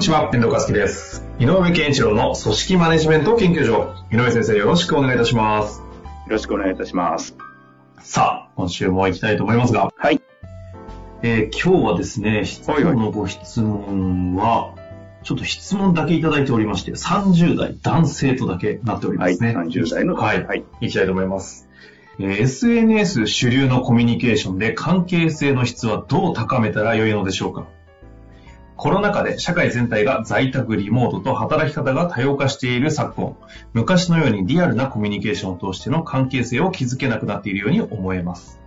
にちは、遠藤和樹です。井上健一郎の組織マネジメント研究所。井上先生、よろしくお願いいたします。よろしくお願いいたします。さあ、今週も行きたいと思いますが、はい。えー今日はですね、質問のご質問は、ちょっと質問だけいただいておりまして、30代男性とだけなっておりますね。はい30代のはい。はい行きたいと思います。えー SNS 主流のコミュニケーションで関係性の質はどう高めたらよいのでしょうか？コロナ禍で社会全体が在宅リモートと働き方が多様化している昨今、昔のようにリアルなコミュニケーションを通しての関係性を築けなくなっているように思えます。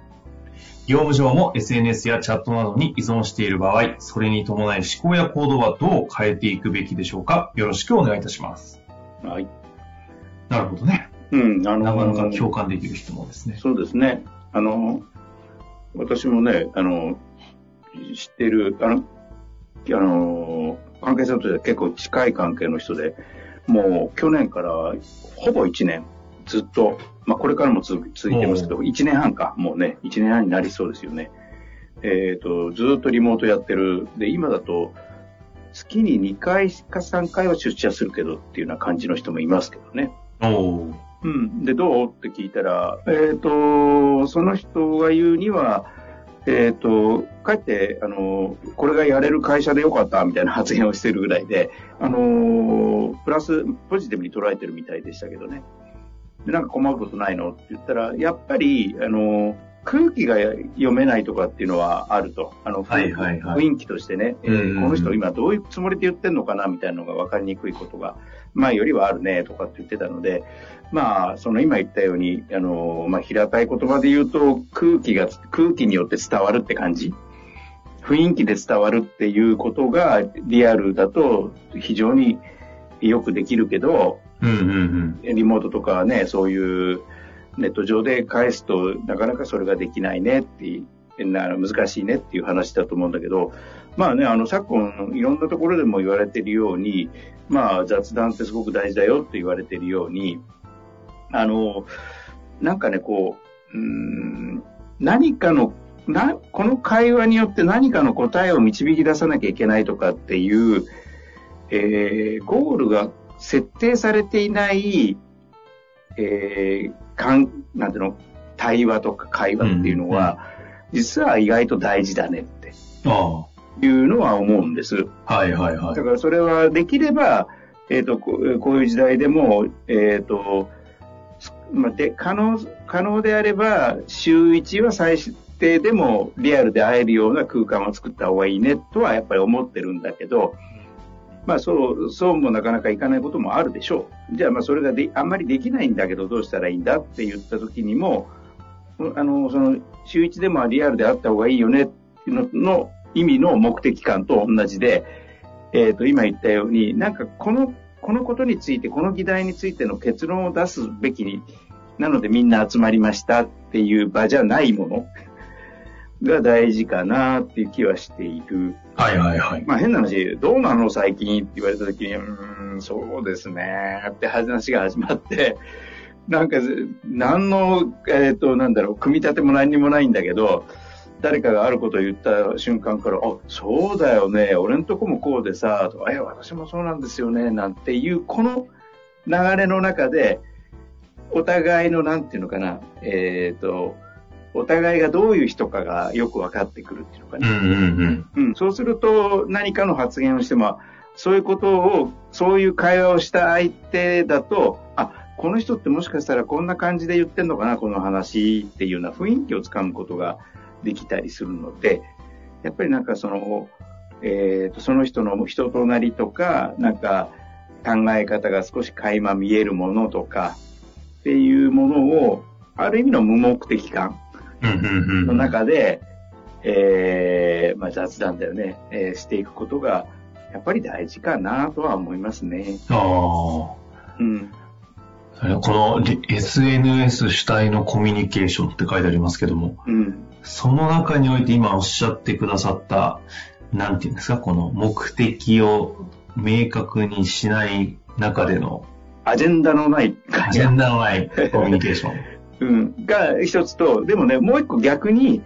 業務上も SNS やチャットなどに依存している場合、それに伴い思考や行動はどう変えていくべきでしょうか？よろしくお願いいたします。はい。なるほどね。うん、あのなかなか共感できる質問ですね。そうですね。あの、私もね、あの、知っている、あの、あの、関係性としては結構近い関係の人で、もう去年からほぼ1年ずっと、まあこれからも続続いてますけど、1年半か、もうね、1年半になりそうですよね。えっ、と、ずっとリモートやってる。で、今だと、月に2回か3回は出社するけどっていうような感じの人もいますけどね。おーうん。で、どう？って聞いたら、えっ、と、その人が言うには、えっ、と、かえって、あの、これがやれる会社でよかったみたいな発言をしてるぐらいで、あの、プラス、ポジティブに捉えてるみたいでしたけどね。で、なんか困ることないの？って言ったら、やっぱり、あの、空気が読めないとかっていうのはあると。あの、はいはいはい雰囲気としてね、えーうんこの人今どういうつもりで言ってんのかなみたいなのが分かりにくいことが前よりはあるねとかって言ってたので、まあ、その今言ったように、あの、まあ、平たい言葉で言うと空気が、空気によって伝わるって感じ？雰囲気で伝わるっていうことがリアルだと非常によくできるけど、うんうんうん。リモートとかはね、そういうネット上で返すとなかなかそれができないねっていう、難しいねっていう話だと思うんだけど、まあね、あの昨今いろんなところでも言われているように、まあ雑談ってすごく大事だよって言われているように、あの、なんかね、こう、うん、何かのな、この会話によって何かの答えを導き出さなきゃいけないとかっていう、えーゴールが設定されていない、えーかん、なんていうの、対話とか会話っていうのは、実は意外と大事だねってあいうのは思うんです。あ。はいはいはいだ。からそれはできれば、えっ、とこう、いう時代でも、えっ、と、すまあ、で、可能、可能であれば、週1は最低でもリアルで会えるような空間を作った方がいいねとはやっぱり思ってるんだけど、まあそう、そうもなかなかいかないこともあるでしょう。じゃあまあそれがで、あんまりできないんだけどどうしたらいいんだって言った時にも、あの、その、週1でもリアルで会った方がいいよねっていうのの意味の目的感と同じで、えっ、と、今言ったように、なんかこの、このことについて、この議題についての結論を出すべきに、なのでみんな集まりましたっていう場じゃないものが大事かなっていう気はしている。はいはいはい。まあ変な話、どうなの最近って言われた時に、うーん、そうですねって話が始まって、なんか、何の、えっ、と、なんだろう、組み立ても何にもないんだけど、誰かがあることを言った瞬間から、あ、そうだよね、俺んとこもこうでさ、とか、え、私もそうなんですよね、なんていう、この流れの中で、お互いの、なんていうのかな、えっ、と、お互いがどういう人かがよく分かってくるっていうのかね。うんうんうん。うん、そうすると何かの発言をしても、そういうことを、そういう会話をした相手だと、あ、この人ってもしかしたらこんな感じで言ってんのかな、この話っていうような雰囲気をつかむことができたりするので、やっぱりなんかその、えーと、その人の人となりとか、なんか考え方が少し垣間見えるものとかっていうものを、ある意味の無目的感。の中で、えー、まあ雑談だよね、えー、していくことが、やっぱり大事かなとは思いますね。ああ。うん。この SNS 主体のコミュニケーションって書いてありますけども、うん。その中において今おっしゃってくださった、なんていうんですか、この目的を明確にしない中でのアジェンダのないアジェンダのないコミュニケーション。うん、が一つと、でもね、もう一個逆に、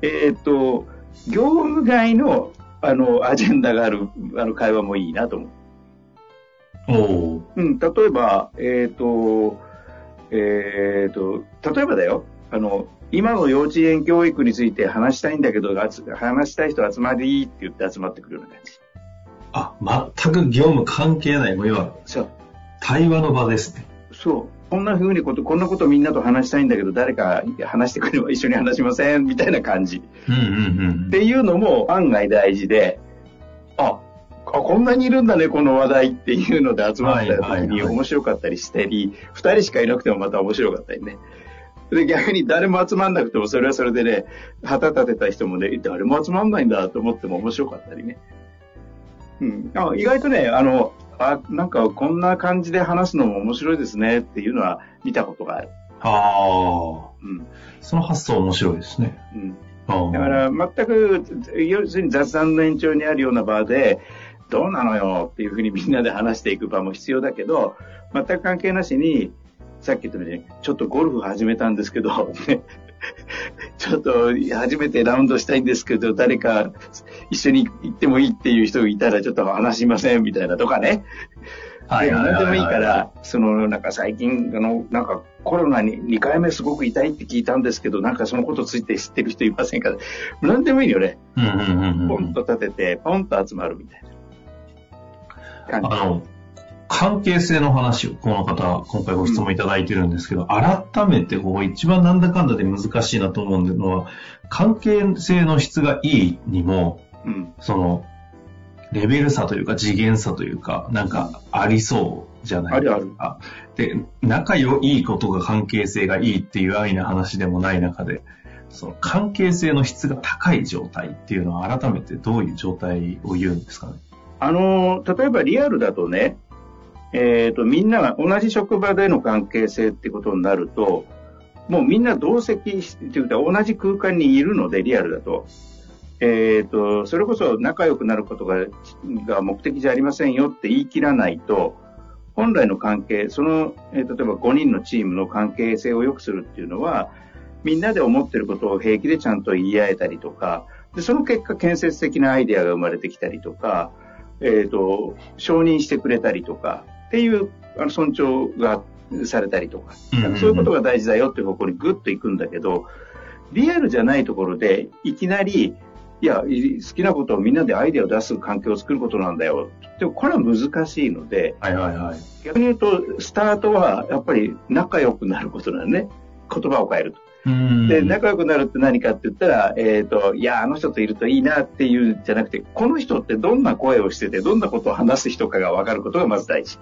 えーっと、業務外の、あの、アジェンダがある、あの、会話もいいなと思う。おおうん、例えば、えっ、と、えっ、と、例えばだよ、あの、今の幼稚園教育について話したいんだけど、話したい人集まりって言って集まってくるような感じ。あ、全く業務関係ない、もう要は。対話の場ですね。そう。こんな風にこと、こんなことみんなと話したいんだけど、誰か話してくれれば一緒に話しませんみたいな感じ。うんうんっていうのも案外大事で、あ、あこんなにいるんだね、この話題っていうので集まった時にはいはいはい面白かったりしたり、二人しかいなくてもまた面白かったりね。で、逆に誰も集まんなくてもそれはそれでね、旗立てた人もね、誰も集まんないんだと思っても面白かったりね。うん。あ意外とね、あの、あ、なんかこんな感じで話すのも面白いですねっていうのは見たことがある。ああ、うん。その発想面白いですね。うん。だから全く、要するに雑談の延長にあるような場で、どうなのよっていうふうにみんなで話していく場も必要だけど、全く関係なしに、さっき言ったように、ちょっとゴルフ始めたんですけど、ねちょっと初めてラウンドしたいんですけど、誰か一緒に行ってもいいっていう人がいたらちょっと話しませんみたいなとかね。はい何でもいいかはら、その、なんか最近、あの、なんかコロナに2回目すごく痛いって聞いたんですけど、なんかそのことついて知ってる人いませんか？何でもいいよね。うんうんうんうん。ポンと立てて、ポンと集まるみたいな。あの、関係性の話をこの方、今回ご質問いただいてるんですけど、改めてこう一番なんだかんだで難しいなと思うのは、関係性の質がいいにも、うん。その、レベル差というか次元差というか、なんかありそうじゃないですか。で、仲良いことが関係性がいいっていう安易な話でもない中で、その関係性の質が高い状態っていうのは改めてどういう状態を言うんですかね？あの、例えばリアルだとね、えっ、と、みんなが同じ職場での関係性ってことになると、もうみんな同席して、というか同じ空間にいるので、リアルだと。えっ、と、それこそ仲良くなることがが目的じゃありませんよって言い切らないと、本来の関係、その、えー例えば5人のチームの関係性を良くするっていうのは、みんなで思ってることを平気でちゃんと言い合えたりとか、でその結果建設的なアイデアが生まれてきたりとか、えっ、と、承認してくれたりとか、っていうあの尊重がされたりとか、そういうことが大事だよっていう方向にグッと行くんだけど、リアルじゃないところで、いきなり、いや、い好きなことをみんなでアイデアを出す環境を作ることなんだよ。でもこれは難しいので、はいはいはい。逆に言うと、スタートはやっぱり仲良くなることなんね。言葉を変えると。うんで、仲良くなるって何かって言ったら、えっ、と、いや、あの人といるといいなっていうんじゃなくて、この人ってどんな声をしてて、どんなことを話す人かが分かることがまず大事。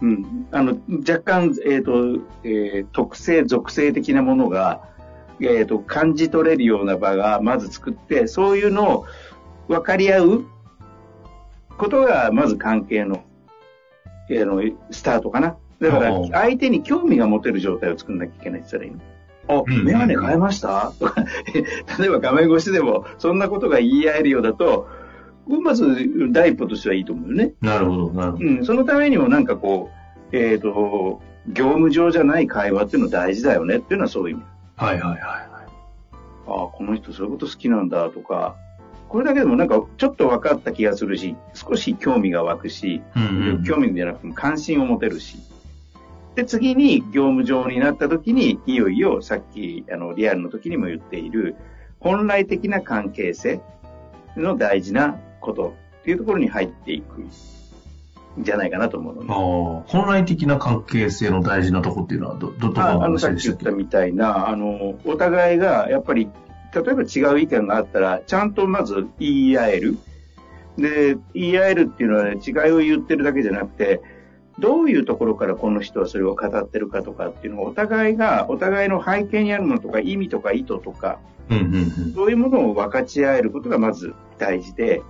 うん。あの、若干、えっ、と、えー特性、属性的なものが、えっ、と、感じ取れるような場がまず作って、そういうのを分かり合うことが、まず関係の、えーの、スタートかな。だから相手に興味が持てる状態を作んなきゃいけないって言ったらいいの。あ、うんメガネ変えました？とか、例えば画面越しでも、そんなことが言い合えるようだと、まず第一歩としてはいいと思うよね。なるほど、なるほど。うん、そのためにもなんかこう、えっ、と、業務上じゃない会話っていうの大事だよねっていうのはそういう意味。はいはいはいはい。ああ、この人そういうこと好きなんだとか、これだけでもなんかちょっと分かった気がするし、少し興味が湧くし、うんうん興味じゃなくても関心を持てるし。で、次に業務上になった時に、いよいよさっき、あの、リアルの時にも言っている、本来的な関係性の大事なことっていうところに入っていくんじゃないかなと思うのね。あー本来的な関係性の大事なとこっていうのはど、ど、どこのああの、さ話でしっけっき言ったたみたいな、あの、お互いが、やっぱり、例えば違う意見があったら、ちゃんとまず言い合える。で、言い合えるっていうのはね、違いを言ってるだけじゃなくて、どういうところからこの人はそれを語ってるかとかっていうのをお互いが、お互いの背景にあるものとか意味とか意図とか、うんうんうん。そういうものを分かち合えることがまず大事で、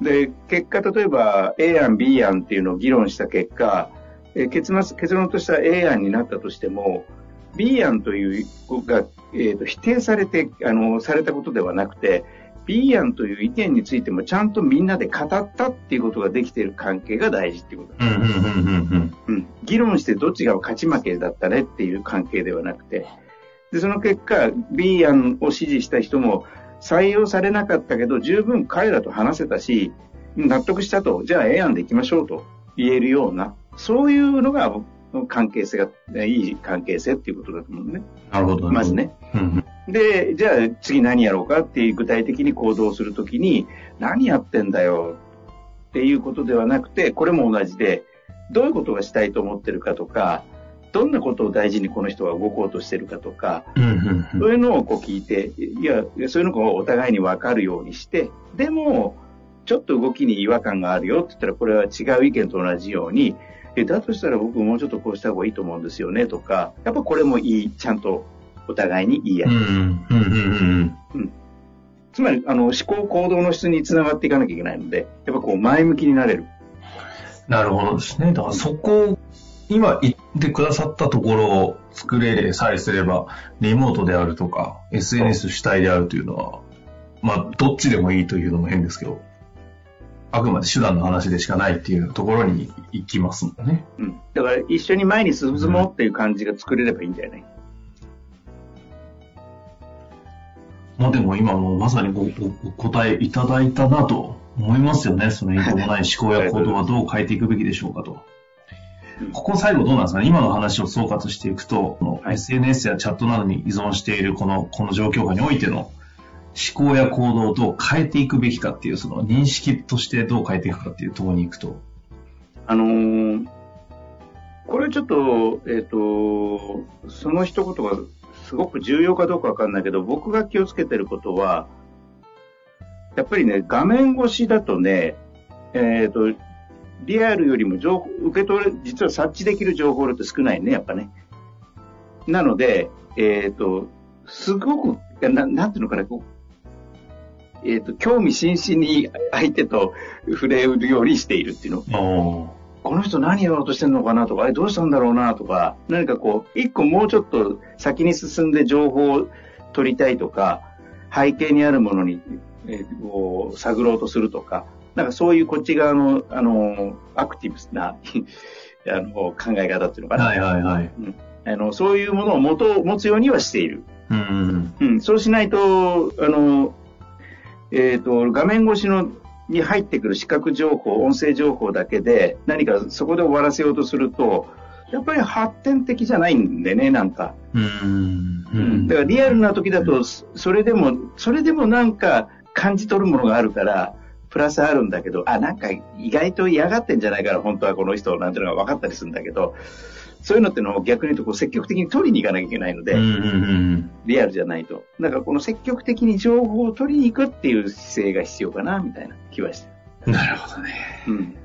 で、結果、例えば A 案、B 案っていうのを議論した結果、えー結末、結論とした A 案になったとしても、B 案というが、えーと否定されて、あの、されたことではなくて、B 案という意見についてもちゃんとみんなで語ったっていうことができている関係が大事っていうこと。うんうんうんうんうん。うん、議論してどっちが勝ち負けだったねっていう関係ではなくて、で、その結果、B 案を支持した人も採用されなかったけど、十分彼らと話せたし、納得したと、じゃあ A 案で行きましょうと言えるような、そういうのが関係性が、いい関係性っていうことだと思うね。なるほど。まず。ね。で、じゃあ次何やろうかっていう具体的に行動するときに、何やってんだよっていうことではなくて、これも同じで、どういうことがしたいと思ってるかとか、どんなことを大事にこの人が動こうとしてるかとか。そういうのをこう聞いて、いや、そういうのをお互いに分かるようにして、でも、ちょっと動きに違和感があるよって言ったら、これは違う意見と同じように、えだとしたら僕もうちょっとこうした方がいいと思うんですよねとか、やっぱこれもいい、ちゃんとお互いに言い合い。うんうんうんうんうん。つまり、あの、思考行動の質につながっていかなきゃいけないので、やっぱこう前向きになれる。なるほどですね。だからそこを、今言ってくださったところを作れさえすれば、リモートであるとか、SNS 主体であるというのは、まあ、どっちでもいいというのも変ですけど、あくまで手段の話でしかないっていうところに行きますもんね。うん。だから一緒に前に進もうっていう感じが作れればいいんじゃない、まあでも今もまさにごごお答えいただいたなと思いますよね。その意図もない思考や行動はどう変えていくべきでしょうかと。ここ最後どうなんですかね？今の話を総括していくと、はい。SNS やチャットなどに依存しているこの、この状況下においての思考や行動をどう変えていくべきかっていう、その認識としてどう変えていくかっていうところに行くと。あのーこれちょっと、えっ、と、その一言がすごく重要かどうかわかんないけど、僕が気をつけてることは、やっぱりね、画面越しだとね、えっ、と、リアルよりも情報、受け取れ、実は察知できる情報量って少ないね、やっぱね。なので、えっ、と、すごく、ななんていうのかな、こうえっ、と、興味津々に相手と触れるようにしているっていうの。おこの人何やろうとしてるのかなとか、あれどうしたんだろうなとか、何かこう、一個もうちょっと先に進んで情報を取りたいとか、背景にあるものに、えーこう探ろうとするとか、なんかそういうこっち側の、あの、アクティブな あの考え方っていうのかな、はいはいはい。あの。そういうものを元を持つようにはしている。うんうんうん、そうしないと、あの、えっ、と、画面越しのに入ってくる視覚情報、音声情報だけで、何かそこで終わらせようとすると、やっぱり発展的じゃないんでね、なんか。うん。うんうん。だからリアルな時だと、そそれでも、それでもなんか感じ取るものがあるから、プラスあるんだけど、あ、なんか意外と嫌がってんじゃないから、本当はこの人なんていうのが分かったりするんだけど、そういうのってのを逆に言うとこう積極的に取りに行かなきゃいけないので。リアルじゃないと。だからこの積極的に情報を取りに行くっていう姿勢が必要かな、みたいな気はしてなるほどね。る。うん。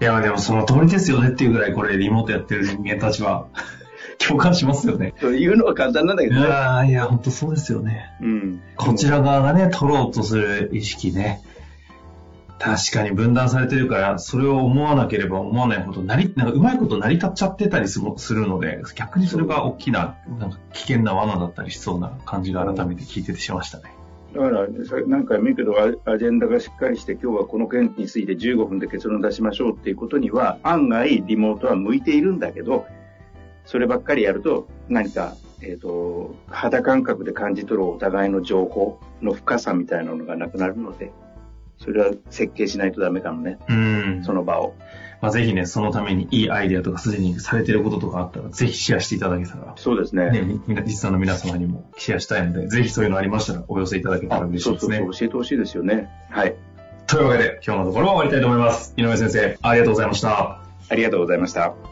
いや、でもその通りですよねっていうぐらいこれリモートやってる人間たちは 共感しますよね。というのは簡単なんだけいどね。やーいや、本当そうですよね。うん。こちら側がね、取ろうとする意識ね。確かに分断されてるから、それを思わなければ思わないほど、なり、なんかうまいこと成り立っちゃってたりするので、逆にそれが大きな、なんか危険な罠だったりしそうな感じが改めて聞いててしましたね。だから、さ何回も言うけど、アジェンダがしっかりして、今日はこの件について15分で結論出しましょうっていうことには、案外リモートは向いているんだけど、そればっかりやると、何か、えっ、と、肌感覚で感じ取るお互いの情報の深さみたいなのがなくなるので、それは設計しないとダメかもね、うん。その場を。まあ、ぜひね、そのためにいいアイデアとかすでにされてることとかあったら、ぜひシェアしていただけたら、そうですね。ね、みみな、実際の皆様にもシェアしたいので、ぜひそういうのありましたらお寄せいただけたらあ嬉しいですね。そうそうそう、教えてほしいですよね。はい。というわけで、今日のところは終わりたいと思います。井上先生、ありがとうございました。ありがとうございました。